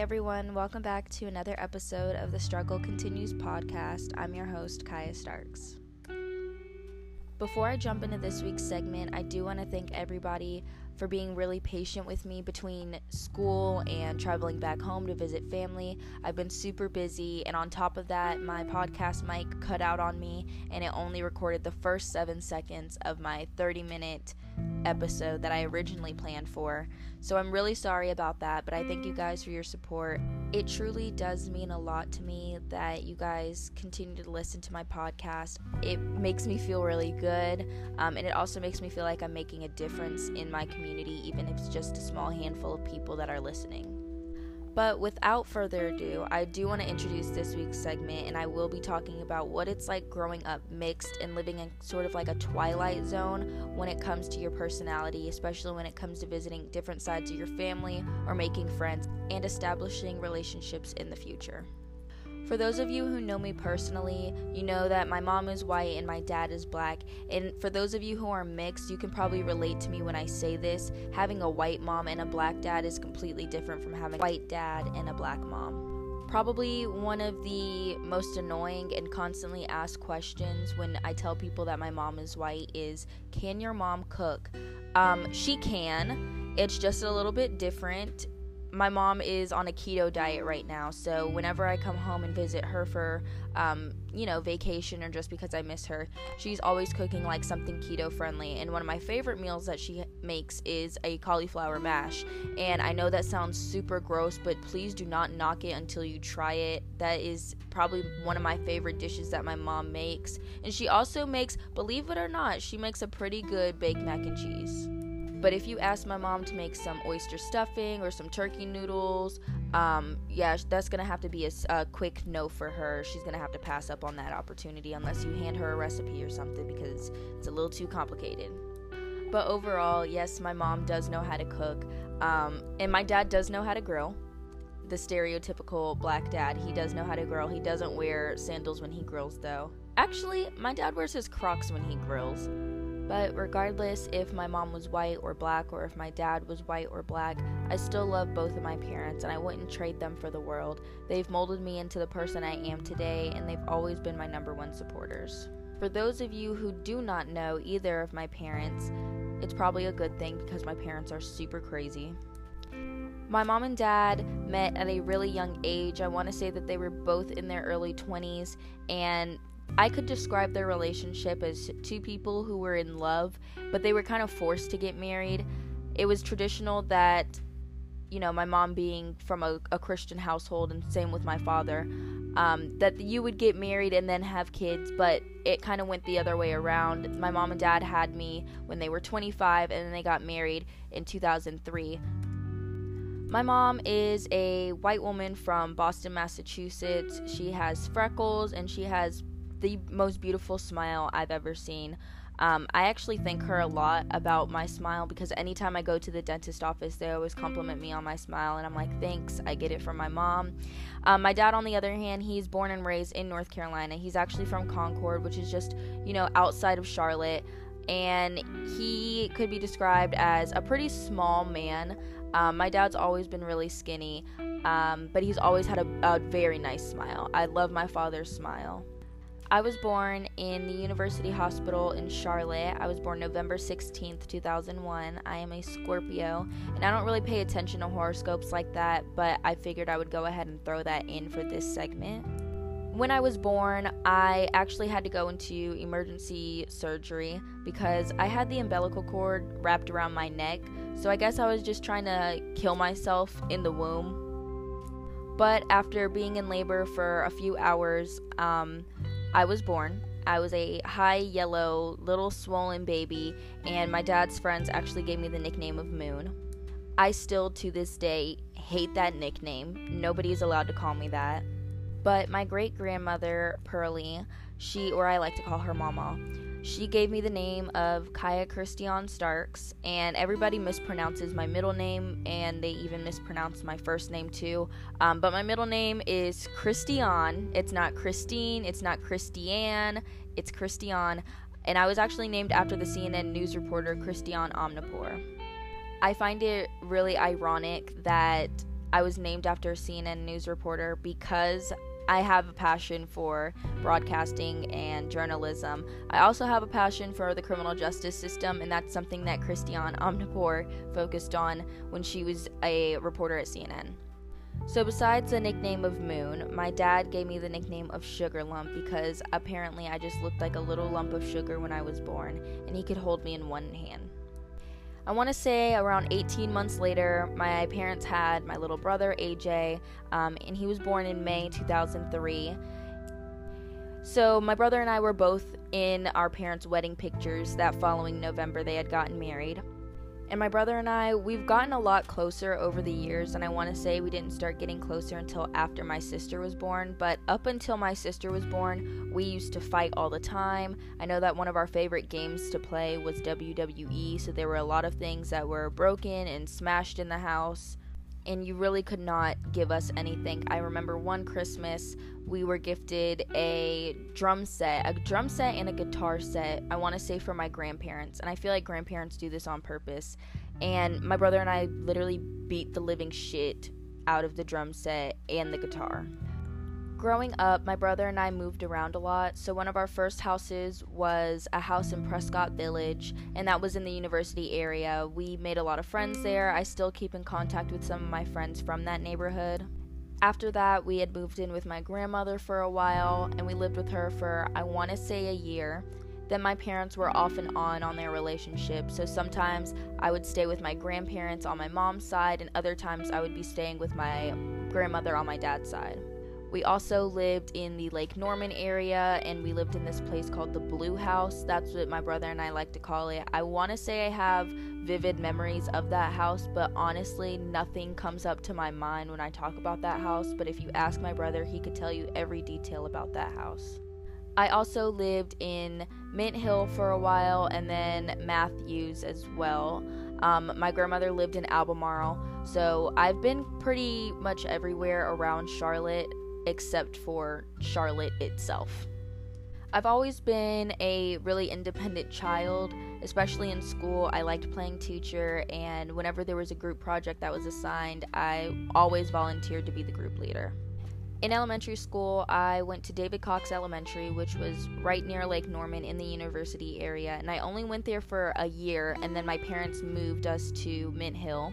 everyone, welcome back to another episode of the Struggle Continues podcast. I'm your host, Kaya Starks. Before I jump into this week's segment, I do want to thank everybody for being really patient with me between school and traveling back home to visit family. I've been super busy, and on top of that, my podcast mic cut out on me and it only recorded the first seven seconds of my 30 minute episode that I originally planned for. So I'm really sorry about that, but I thank you guys for your support. It truly does mean a lot to me that you guys continue to listen to my podcast. It makes me feel really good, um, and it also makes me feel like I'm making a difference in my community, even if it's just a small handful of people that are listening. But without further ado, I do want to introduce this week's segment, and I will be talking about what it's like growing up mixed and living in sort of like a twilight zone when it comes to your personality, especially when it comes to visiting different sides of your family or making friends and establishing relationships in the future. For those of you who know me personally, you know that my mom is white and my dad is black. And for those of you who are mixed, you can probably relate to me when I say this. Having a white mom and a black dad is completely different from having a white dad and a black mom. Probably one of the most annoying and constantly asked questions when I tell people that my mom is white is Can your mom cook? Um, she can. It's just a little bit different my mom is on a keto diet right now, so whenever I come home and visit her for, um, you know, vacation or just because I miss her, she's always cooking like something keto friendly. And one of my favorite meals that she makes is a cauliflower mash. And I know that sounds super gross, but please do not knock it until you try it. That is probably one of my favorite dishes that my mom makes. And she also makes, believe it or not, she makes a pretty good baked mac and cheese. But if you ask my mom to make some oyster stuffing or some turkey noodles, um, yeah, that's gonna have to be a, a, quick no for her. She's gonna have to pass up on that opportunity unless you hand her a recipe or something because it's a little too complicated. But overall, yes, my mom does know how to cook, um, and my dad does know how to grill. The stereotypical black dad, he does know how to grill. He doesn't wear sandals when he grills, though. Actually, my dad wears his Crocs when he grills. But regardless if my mom was white or black or if my dad was white or black, I still love both of my parents and I wouldn't trade them for the world. They've molded me into the person I am today and they've always been my number one supporters. For those of you who do not know either of my parents, it's probably a good thing because my parents are super crazy. My mom and dad met at a really young age. I want to say that they were both in their early 20s, and I could describe their relationship as two people who were in love, but they were kind of forced to get married. It was traditional that, you know, my mom being from a, a Christian household, and same with my father, um, that you would get married and then have kids, but it kind of went the other way around. My mom and dad had me when they were 25, and then they got married in 2003. My mom is a white woman from Boston, Massachusetts. She has freckles and she has the most beautiful smile I've ever seen. Um, I actually thank her a lot about my smile because anytime I go to the dentist office, they always compliment me on my smile, and I'm like, thanks, I get it from my mom. Um, my dad, on the other hand, he's born and raised in North Carolina. He's actually from Concord, which is just, you know, outside of Charlotte, and he could be described as a pretty small man. Um, my dad's always been really skinny, um, but he's always had a, a very nice smile. I love my father's smile. I was born in the University Hospital in Charlotte. I was born November 16th, 2001. I am a Scorpio, and I don't really pay attention to horoscopes like that, but I figured I would go ahead and throw that in for this segment. When I was born, I actually had to go into emergency surgery because I had the umbilical cord wrapped around my neck. So I guess I was just trying to kill myself in the womb. But after being in labor for a few hours, um, I was born. I was a high yellow, little swollen baby, and my dad's friends actually gave me the nickname of Moon. I still, to this day, hate that nickname. Nobody's allowed to call me that. But my great grandmother, Pearlie, she, or I like to call her Mama, she gave me the name of Kaya Christian Starks, and everybody mispronounces my middle name, and they even mispronounce my first name too. Um, but my middle name is Christian. It's not Christine, it's not Christiane, it's Christian. And I was actually named after the CNN news reporter Christiane Amanpour. I find it really ironic that I was named after a CNN news reporter because I have a passion for broadcasting and journalism. I also have a passion for the criminal justice system, and that's something that Christiane Amanpour focused on when she was a reporter at CNN. So, besides the nickname of Moon, my dad gave me the nickname of Sugar Lump because apparently I just looked like a little lump of sugar when I was born, and he could hold me in one hand. I want to say around 18 months later, my parents had my little brother AJ, um, and he was born in May 2003. So, my brother and I were both in our parents' wedding pictures that following November they had gotten married. And my brother and I, we've gotten a lot closer over the years, and I want to say we didn't start getting closer until after my sister was born. But up until my sister was born, we used to fight all the time. I know that one of our favorite games to play was WWE, so there were a lot of things that were broken and smashed in the house and you really could not give us anything. I remember one Christmas we were gifted a drum set, a drum set and a guitar set. I want to say for my grandparents, and I feel like grandparents do this on purpose. And my brother and I literally beat the living shit out of the drum set and the guitar. Growing up, my brother and I moved around a lot, so one of our first houses was a house in Prescott Village, and that was in the university area. We made a lot of friends there. I still keep in contact with some of my friends from that neighborhood. After that, we had moved in with my grandmother for a while, and we lived with her for, I want to say, a year. Then my parents were off and on on their relationship, so sometimes I would stay with my grandparents on my mom's side, and other times I would be staying with my grandmother on my dad's side. We also lived in the Lake Norman area and we lived in this place called the Blue House. That's what my brother and I like to call it. I want to say I have vivid memories of that house, but honestly, nothing comes up to my mind when I talk about that house. But if you ask my brother, he could tell you every detail about that house. I also lived in Mint Hill for a while and then Matthews as well. Um, my grandmother lived in Albemarle, so I've been pretty much everywhere around Charlotte except for Charlotte itself. I've always been a really independent child, especially in school. I liked playing teacher, and whenever there was a group project that was assigned, I always volunteered to be the group leader. In elementary school, I went to David Cox Elementary, which was right near Lake Norman in the university area, and I only went there for a year, and then my parents moved us to Mint Hill.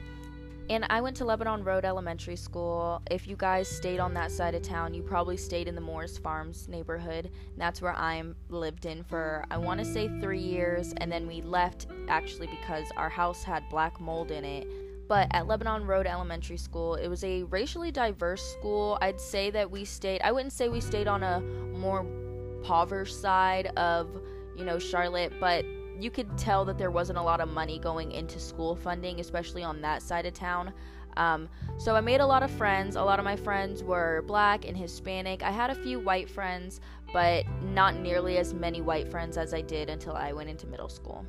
And I went to Lebanon Road Elementary School. If you guys stayed on that side of town, you probably stayed in the Morris Farms neighborhood. that's where I lived in for, I want to say, three years. And then we left actually because our house had black mold in it. But at Lebanon Road Elementary School, it was a racially diverse school. I'd say that we stayed, I wouldn't say we stayed on a more impoverished side of, you know, Charlotte, but you could tell that there wasn't a lot of money going into school funding, especially on that side of town. Um, so I made a lot of friends. A lot of my friends were black and Hispanic. I had a few white friends, but not nearly as many white friends as I did until I went into middle school.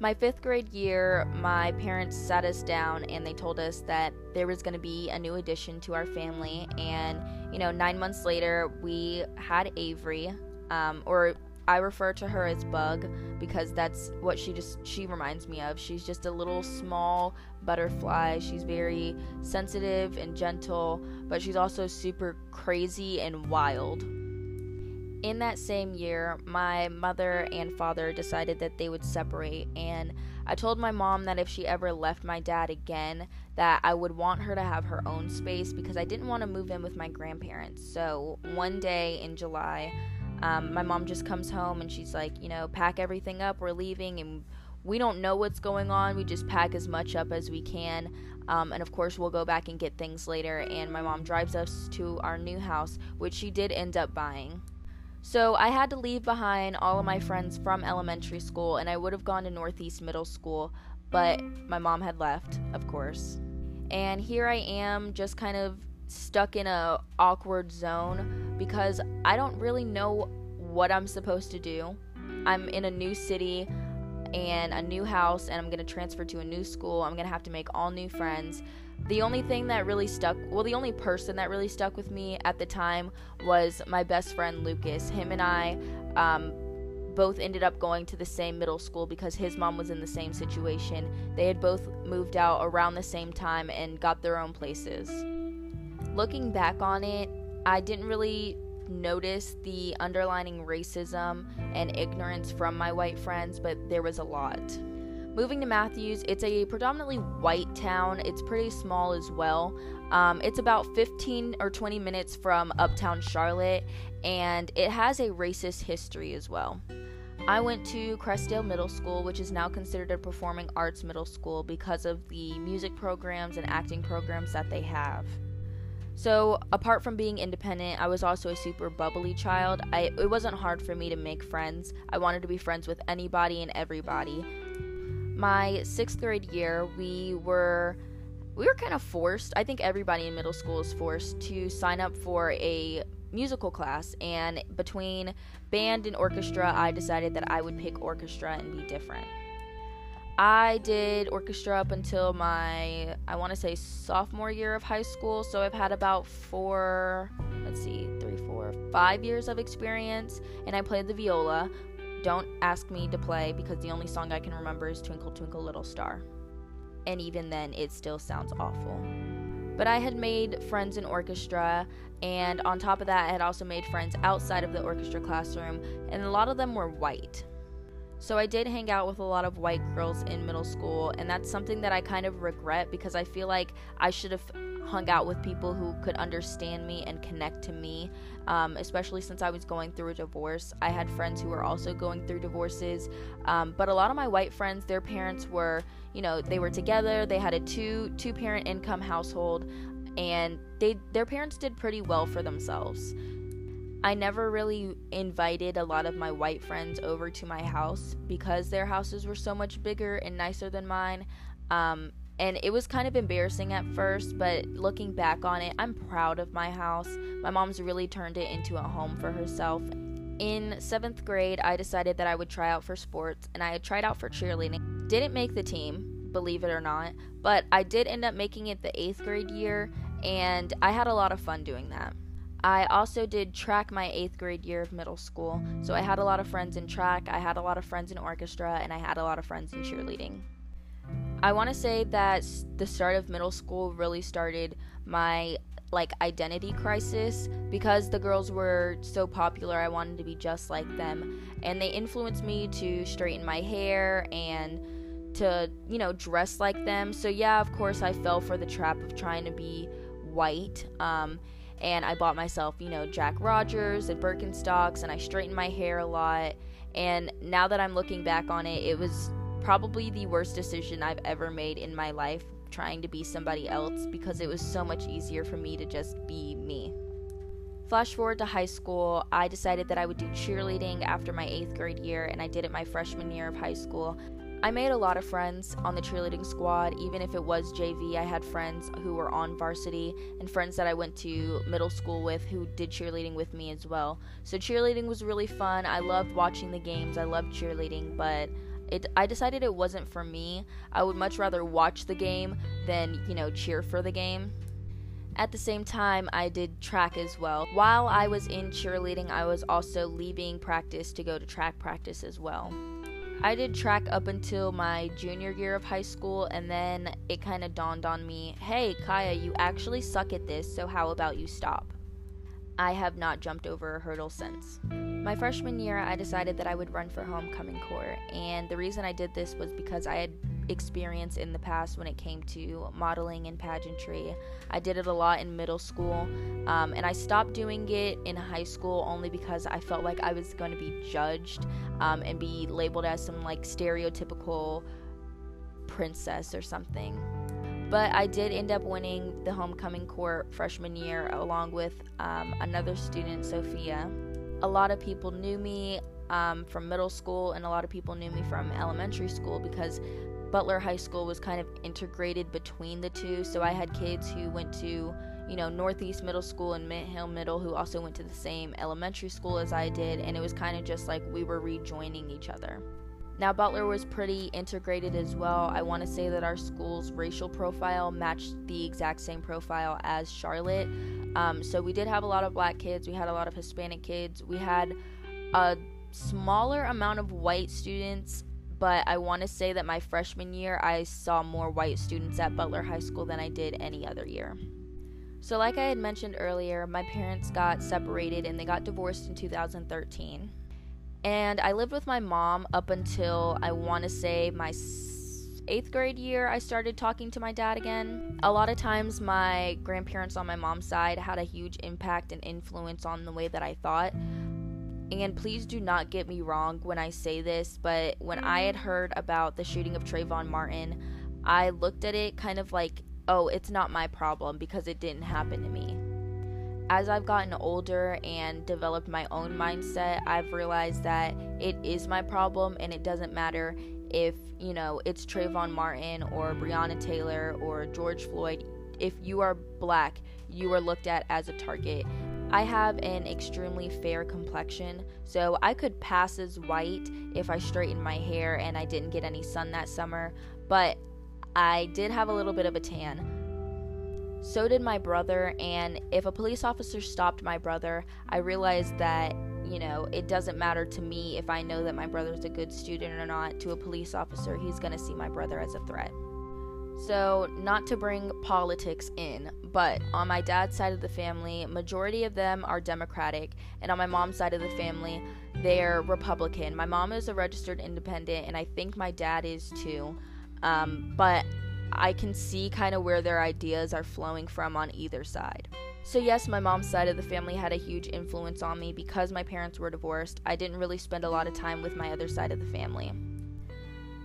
My fifth grade year, my parents sat us down and they told us that there was going to be a new addition to our family. And, you know, nine months later, we had Avery, um, or I refer to her as Bug because that's what she just she reminds me of. She's just a little small butterfly. She's very sensitive and gentle, but she's also super crazy and wild. In that same year, my mother and father decided that they would separate and I told my mom that if she ever left my dad again, that I would want her to have her own space because I didn't want to move in with my grandparents. So, one day in July, um, my mom just comes home and she's like, you know, pack everything up, we're leaving, and we don't know what's going on. We just pack as much up as we can. Um, and of course, we'll go back and get things later. And my mom drives us to our new house, which she did end up buying. So I had to leave behind all of my friends from elementary school, and I would have gone to Northeast Middle School, but my mom had left, of course. And here I am, just kind of stuck in a awkward zone because I don't really know what I'm supposed to do. I'm in a new city and a new house and I'm going to transfer to a new school. I'm going to have to make all new friends. The only thing that really stuck, well, the only person that really stuck with me at the time was my best friend Lucas. Him and I um, both ended up going to the same middle school because his mom was in the same situation. They had both moved out around the same time and got their own places. Looking back on it, I didn't really notice the underlining racism and ignorance from my white friends, but there was a lot. Moving to Matthews, it's a predominantly white town. It's pretty small as well. Um, it's about 15 or 20 minutes from uptown Charlotte, and it has a racist history as well. I went to Crestdale Middle School, which is now considered a performing arts middle school because of the music programs and acting programs that they have. So, apart from being independent, I was also a super bubbly child. I, it wasn't hard for me to make friends. I wanted to be friends with anybody and everybody. My sixth grade year, we were we were kind of forced. I think everybody in middle school is forced to sign up for a musical class, and between band and orchestra, I decided that I would pick orchestra and be different. I did orchestra up until my, I want to say, sophomore year of high school. So I've had about four, let's see, three, four, five years of experience. And I played the viola. Don't ask me to play because the only song I can remember is Twinkle, Twinkle, Little Star. And even then, it still sounds awful. But I had made friends in orchestra, and on top of that, I had also made friends outside of the orchestra classroom, and a lot of them were white. So I did hang out with a lot of white girls in middle school, and that's something that I kind of regret because I feel like I should have hung out with people who could understand me and connect to me, um, especially since I was going through a divorce. I had friends who were also going through divorces, um, but a lot of my white friends, their parents were, you know, they were together. They had a two two parent income household, and they their parents did pretty well for themselves. I never really invited a lot of my white friends over to my house because their houses were so much bigger and nicer than mine. Um, and it was kind of embarrassing at first, but looking back on it, I'm proud of my house. My mom's really turned it into a home for herself. In seventh grade, I decided that I would try out for sports, and I had tried out for cheerleading. Didn't make the team, believe it or not, but I did end up making it the eighth grade year, and I had a lot of fun doing that. I also did track my eighth grade year of middle school, so I had a lot of friends in track, I had a lot of friends in orchestra, and I had a lot of friends in cheerleading. I want to say that the start of middle school really started my like identity crisis. Because the girls were so popular I wanted to be just like them. And they influenced me to straighten my hair and to you know dress like them. So yeah of course I fell for the trap of trying to be white um, and I bought myself, you know, Jack Rogers and Birkenstocks, and I straightened my hair a lot. And now that I'm looking back on it, it was probably the worst decision I've ever made in my life trying to be somebody else because it was so much easier for me to just be me. Flash forward to high school, I decided that I would do cheerleading after my eighth grade year, and I did it my freshman year of high school. I made a lot of friends on the cheerleading squad. Even if it was JV, I had friends who were on varsity and friends that I went to middle school with who did cheerleading with me as well. So cheerleading was really fun. I loved watching the games. I loved cheerleading, but it I decided it wasn't for me. I would much rather watch the game than, you know, cheer for the game. At the same time, I did track as well. While I was in cheerleading, I was also leaving practice to go to track practice as well. I did track up until my junior year of high school, and then it kind of dawned on me hey, Kaya, you actually suck at this, so how about you stop? I have not jumped over a hurdle since. My freshman year, I decided that I would run for homecoming court, and the reason I did this was because I had experience in the past when it came to modeling and pageantry. I did it a lot in middle school, um, and I stopped doing it in high school only because I felt like I was going to be judged um, and be labeled as some like stereotypical princess or something. But I did end up winning the homecoming court freshman year along with um, another student, Sophia. A lot of people knew me um, from middle school, and a lot of people knew me from elementary school because Butler High School was kind of integrated between the two. So I had kids who went to, you know, Northeast Middle School and Mint Hill Middle who also went to the same elementary school as I did. And it was kind of just like we were rejoining each other. Now, Butler was pretty integrated as well. I want to say that our school's racial profile matched the exact same profile as Charlotte. Um, so we did have a lot of black kids, we had a lot of Hispanic kids, we had a smaller amount of white students but I want to say that my freshman year I saw more white students at Butler High School than I did any other year. So, like I had mentioned earlier, my parents got separated and they got divorced in 2013. And I lived with my mom up until I want to say my eighth grade year, I started talking to my dad again. A lot of times, my grandparents on my mom's side had a huge impact and influence on the way that I thought. And please do not get me wrong when I say this, but when I had mm-hmm. heard about the shooting of Trayvon Martin, I looked at it kind of like, oh, it's not my problem because it didn't happen to me. As I've gotten older and developed my own mindset, I've realized that it is my problem and it doesn't matter if, you know, it's Trayvon Martin or Breonna Taylor or George Floyd, if you are black, you are looked at as a target. I have an extremely fair complexion, so I could pass as white if I straightened my hair and I didn't get any sun that summer, but I did have a little bit of a tan. So did my brother, and if a police officer stopped my brother, I realized that you know, it doesn't matter to me if I know that my brother's a good student or not. To a police officer, he's to see my brother as a threat. So, not to bring politics in, but on my dad's side of the family, majority of them are Democratic, and on my mom's side of the family, they're Republican. My mom is a registered independent, and I think my dad is too. Um, but I can see kind of where their ideas are flowing from on either side. So, yes, my mom's side of the family had a huge influence on me because my parents were divorced. I didn't really spend a lot of time with my other side of the family.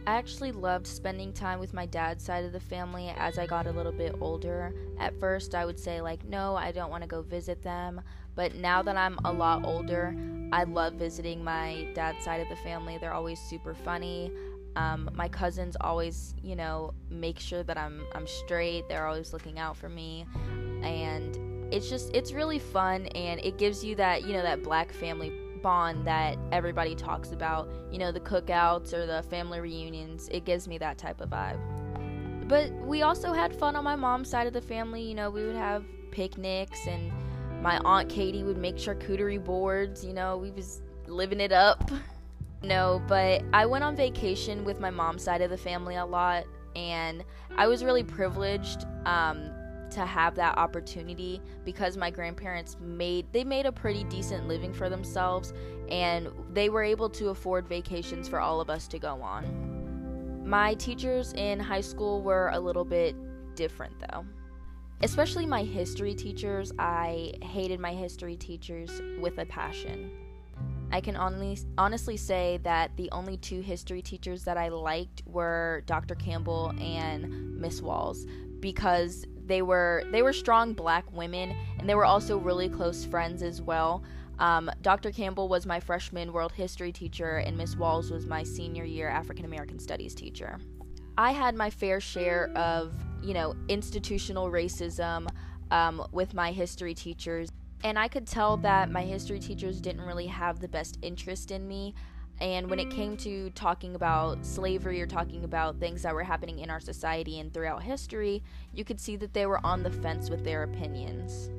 I actually loved spending time with my dad's side of the family as I got a little bit older. At first, I would say, like, no, I don't want to go visit them. But now that I'm a lot older, I love visiting my dad's side of the family. They're always super funny. Um, my cousins always, you know, make sure that I'm I'm straight. They're always looking out for me, and it's just it's really fun and it gives you that you know that black family bond that everybody talks about you know the cookouts or the family reunions. It gives me that type of vibe. But we also had fun on my mom's side of the family. You know we would have picnics and my aunt katie would make charcuterie boards. You know we was living it up. No but i went on vacation with my mom's side of the family a lot and i was really privileged um, to have that opportunity because my grandparents made they made a pretty decent living for themselves and they were able to afford vacations for all of us to go on. My teachers in high school were a little bit different though. Especially my history teachers, I hated my history teachers with a passion. I can only, honestly say that the only two history teachers that I liked were Dr. Campbell and Miss Walls because they were they were strong black women and they were also really close friends as well. Um, Dr. Campbell was my freshman world history teacher, and Miss Walls was my senior year African American studies teacher. I had my fair share of, you know, institutional racism um, with my history teachers, and I could tell that my history teachers didn't really have the best interest in me. And when it came to talking about slavery or talking about things that were happening in our society and throughout history, you could see that they were on the fence with their opinions.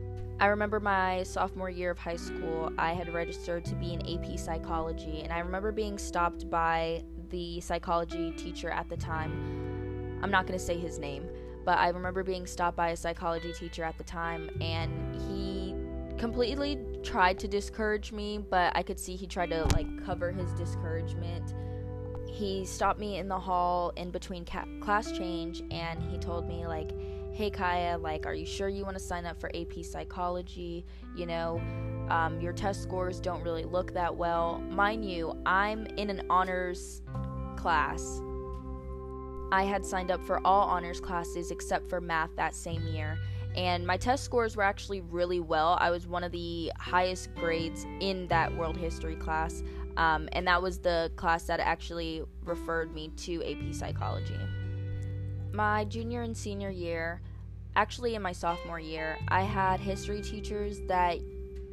I remember my sophomore year of high school, I had registered to be in AP psychology, and I remember being stopped by the psychology teacher at the time. I'm not going to say his name, but I remember being stopped by a psychology teacher at the time, and he completely tried to discourage me, but I could see he tried to like cover his discouragement. He stopped me in the hall in between ca- class change and he told me like, "Hey Kaya, like are you sure you want to sign up for AP psychology? You know, um, your test scores don't really look that well. Mind you, I'm in an honors class. I had signed up for all honors classes except for math that same year and my test scores were actually really well. I was one of the highest grades in that world history class, um, and that was the class that actually referred me to AP psychology. My junior and senior year, actually in my sophomore year, I had history teachers that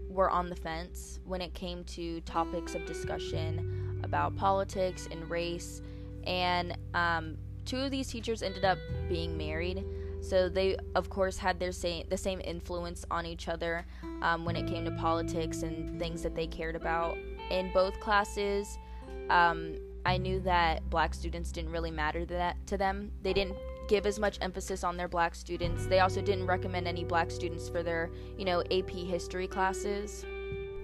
were on the fence when it came to topics of discussion about politics and race, and um, two of these teachers ended up being married. So they, of course, had their same the same influence on each other um, when it came to politics and things that they cared about. In both classes, um, I knew that black students didn't really matter to that to them. They didn't give as much emphasis on their black students. They also didn't recommend any black students for their, you know, AP history classes.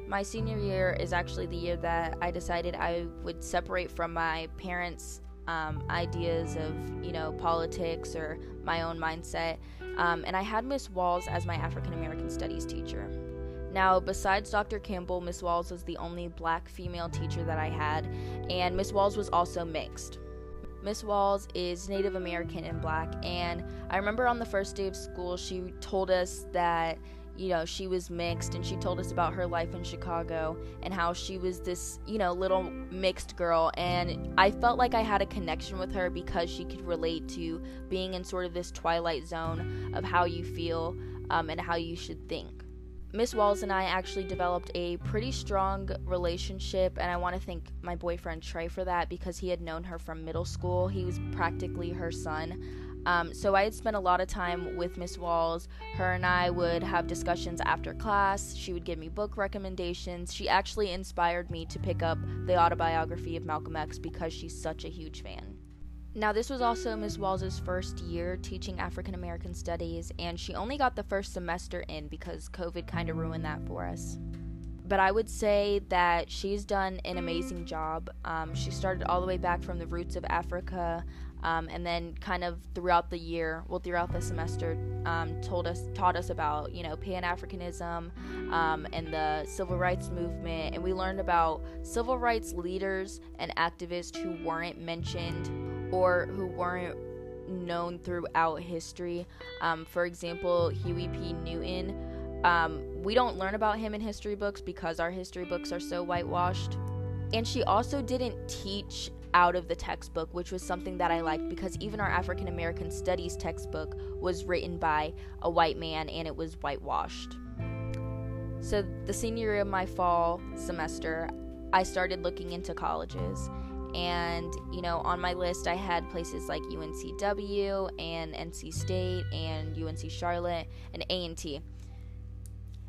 My senior year is actually the year that I decided I would separate from my parents' um, ideas of, you know, politics or my own mindset. Um, and I had Miss Walls as my African American Studies teacher. Now, besides Dr. Campbell, Miss Walls was the only black female teacher that I had, and Miss Walls was also mixed. Miss Walls is Native American and black, and I remember on the first day of school, she told us that you know, she was mixed and she told us about her life in Chicago and how she was this, you know, little mixed girl. And I felt like I had a connection with her because she could relate to being in sort of this twilight zone of how you feel um, and how you should think. Miss Walls and I actually developed a pretty strong relationship, and I want to thank my boyfriend Trey for that because he had known her from middle school. He was practically her son. Um, so I had spent a lot of time with Miss Walls. Her and I would have discussions after class. She would give me book recommendations. She actually inspired me to pick up the autobiography of Malcolm X because she's such a huge fan. Now, this was also Ms. Walls' first year teaching African American studies, and she only got the first semester in because COVID kind of ruined that for us. But I would say that she's done an amazing job. Um, she started all the way back from the roots of Africa, um, and then kind of throughout the year, well, throughout the semester, um, told us, taught us about you know Pan Africanism um, and the civil rights movement, and we learned about civil rights leaders and activists who weren't mentioned or who weren't known throughout history. Um, for example, Huey P. Newton. Um, we don't learn about him in history books because our history books are so whitewashed. And she also didn't teach out of the textbook, which was something that I liked because even our African American Studies textbook was written by a white man and it was whitewashed. So, the senior year of my fall semester, I started looking into colleges and, you know, on my list, I had places like UNCW and NC State and UNC Charlotte and A&T.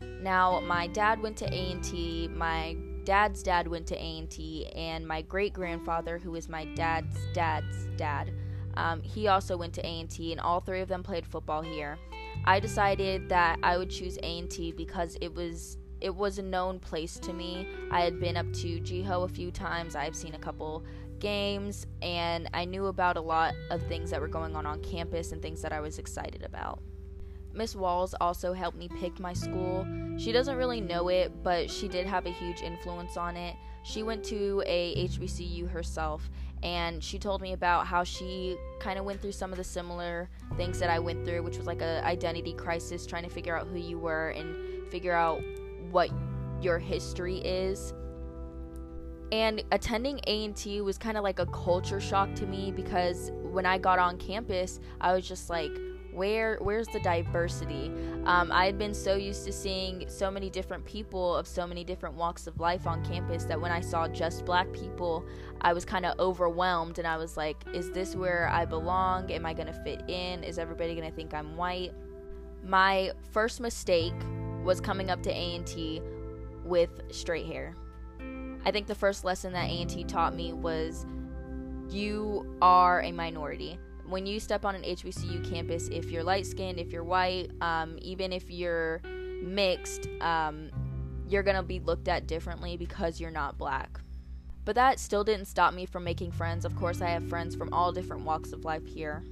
Now, my dad went to A&T, my dad's dad went to A&T, and my great grandfather, who is my dad's dad's dad, um, he also went to A&T, and all three of them played football here. I decided that I would choose A&T because it was it was a known place to me. I had been up to GHO a few times. I've seen a couple games and I knew about a lot of things that were going on on campus and things that I was excited about. Miss Walls also helped me pick my school. She doesn't really know it, but she did have a huge influence on it. She went to a HBCU herself and she told me about how she kind of went through some of the similar things that I went through, which was like a identity crisis trying to figure out who you were and figure out what your history is. And attending A&T was kind of like a culture shock to me because when I got on campus, I was just like, where where's the diversity um, i had been so used to seeing so many different people of so many different walks of life on campus that when i saw just black people i was kind of overwhelmed and i was like is this where i belong am i going to fit in is everybody going to think i'm white my first mistake was coming up to A&T with straight hair. I think the first lesson that A&T taught me was you are a minority. When you step on an HBCU campus, if you're light skinned, if you're white, um, even if you're mixed, um, you're going to be looked at differently because you're not black. But that still didn't stop me from making friends. Of course, I have friends from all different walks of life here.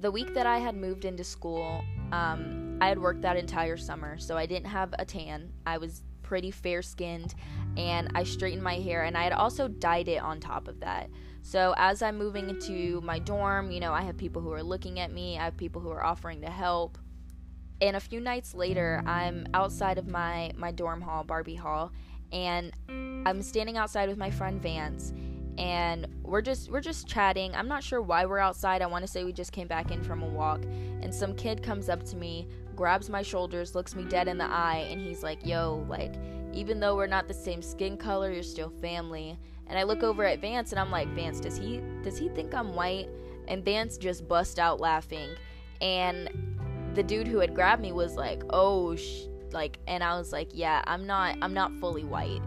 The week that I had moved into school, um, I had worked that entire summer, so I didn't have a tan. I was pretty fair skinned, and I straightened my hair, and I had also dyed it on top of that. So as I'm moving into my dorm, you know, I have people who are looking at me, I have people who are offering to help. And a few nights later, I'm outside of my my dorm hall, Barbee Hall, and I'm standing outside with my friend Vance and we're just we're just chatting. I'm not sure why we're outside. I want to say we just came back in from a walk and some kid comes up to me, grabs my shoulders, looks me dead in the eye and he's like, "Yo, like even though we're not the same skin color, you're still family." And I look over at Vance and I'm like, "Vance, does he does he think I'm white?" And Vance just bust out laughing. And the dude who had grabbed me was like, "Oh, sh-, like and I was like, "Yeah, I'm not I'm not fully white."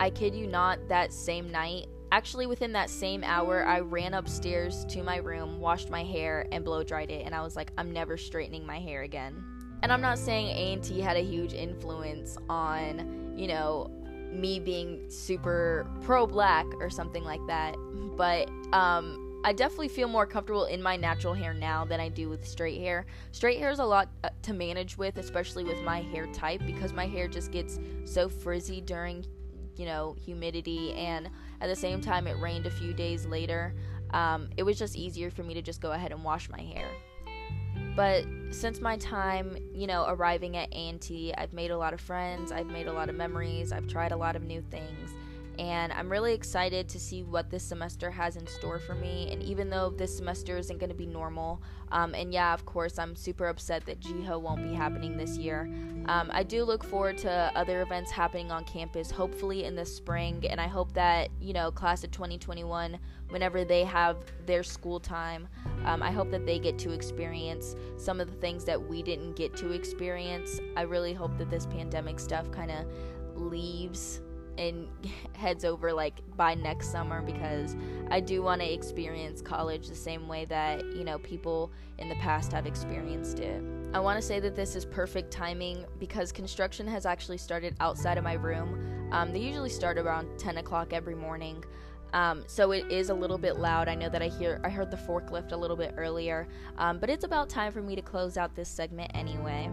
I kid you not, that same night Actually, within that same hour, I ran upstairs to my room, washed my hair, and blow dried it, and I was like, I'm never straightening my hair again. And I'm not saying A&T had a huge influence on, you know, me being super pro black or something like that, but um I definitely feel more comfortable in my natural hair now than I do with straight hair. Straight hair is a lot uh, to manage with, especially with my hair type, because my hair just gets so frizzy during, you know, humidity, and at the same time, it rained a few days later. Um, it was just easier for me to just go ahead and wash my hair. But since my time, you know, arriving at A&T, I've made a lot of friends, I've made a lot of memories, I've tried a lot of new things and I'm really excited to see what this semester has in store for me. And even though this semester isn't going to be normal, um, and yeah, of course, I'm super upset that GHO won't be happening this year. Um, I do look forward to other events happening on campus, hopefully in the spring, and I hope that you know, class of 2021, whenever they have their school time, um, I hope that they get to experience some of the things that we didn't get to experience. I really hope that this pandemic stuff kind of leaves and heads over like by next summer because I do want to experience college the same way that, you know, people in the past have experienced it. I want to say that this is perfect timing because construction has actually started outside of my room. Um, they usually start around 10 o'clock every morning. Um, so it is a little bit loud. I know that I hear I heard the forklift a little bit earlier, um, but it's about time for me to close out this segment anyway.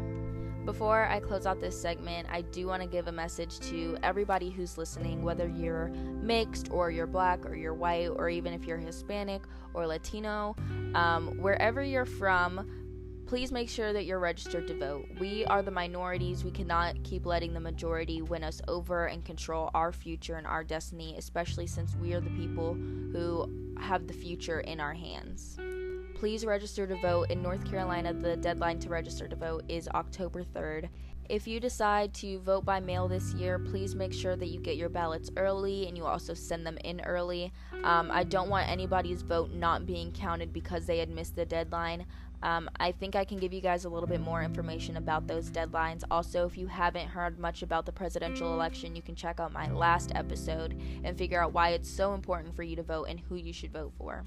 Before I close out this segment, I do want to give a message to everybody who's listening, whether you're mixed or you're black or you're white, or even if you're Hispanic or Latino, um, wherever you're from, please make sure that you're registered to vote. We are the minorities. We cannot keep letting the majority win us over and control our future and our destiny, especially since we are the people who have the future in our hands please register to vote. In North Carolina, the deadline to register to vote is October 3rd. If you decide to vote by mail this year, please make sure that you get your ballots early and you also send them in early. Um, I don't want anybody's vote not being counted because they had missed the deadline. Um, I think I can give you guys a little bit more information about those deadlines. Also, if you haven't heard much about the presidential election, you can check out my last episode and figure out why it's so important for you to vote and who you should vote for.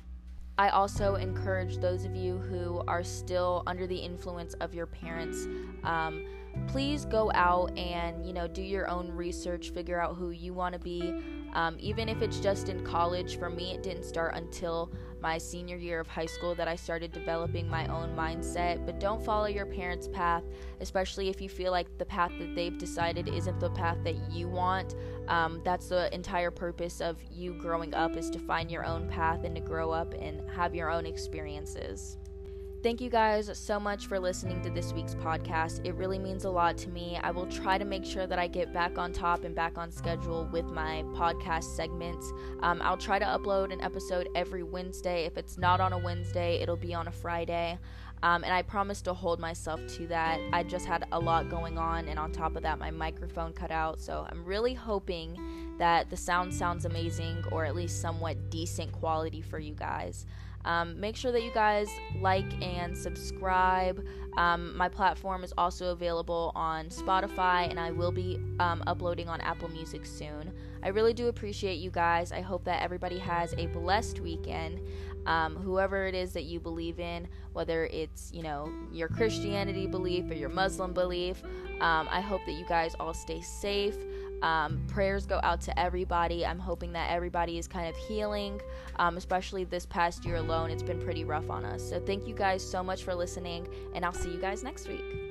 I also encourage those of you who are still under the influence of your parents. Um, please go out and you know do your own research, figure out who you want to be. Um, even if it's just in college. For me, it didn't start until my senior year of high school that I started developing my own mindset. But don't follow your parents' path, especially if you feel like the path that they've decided isn't the path that you want. Um, that's the entire purpose of you growing up is to find your own path and to grow up and have your own experiences. Thank you guys so much for listening to this week's podcast. It really means a lot to me. I will try to make sure that I get back on top and back on schedule with my podcast segments. Um, I'll try to upload an episode every Wednesday. If it's not on a Wednesday, it'll be on a Friday. Um, and I promise to hold myself to that. I just had a lot going on, and on top of that, my microphone cut out. So I'm really hoping that the sound sounds amazing or at least somewhat decent quality for you guys. Um, make sure that you guys like and subscribe. Um, my platform is also available on Spotify, and I will be um, uploading on Apple Music soon. I really do appreciate you guys. I hope that everybody has a blessed weekend. Um, whoever it is that you believe in, whether it's you know your Christianity belief or your Muslim belief, um, I hope that you guys all stay safe. Um, prayers go out to everybody. I'm hoping that everybody is kind of healing, um, especially this past year alone. It's been pretty rough on us. So, thank you guys so much for listening, and I'll see you guys next week.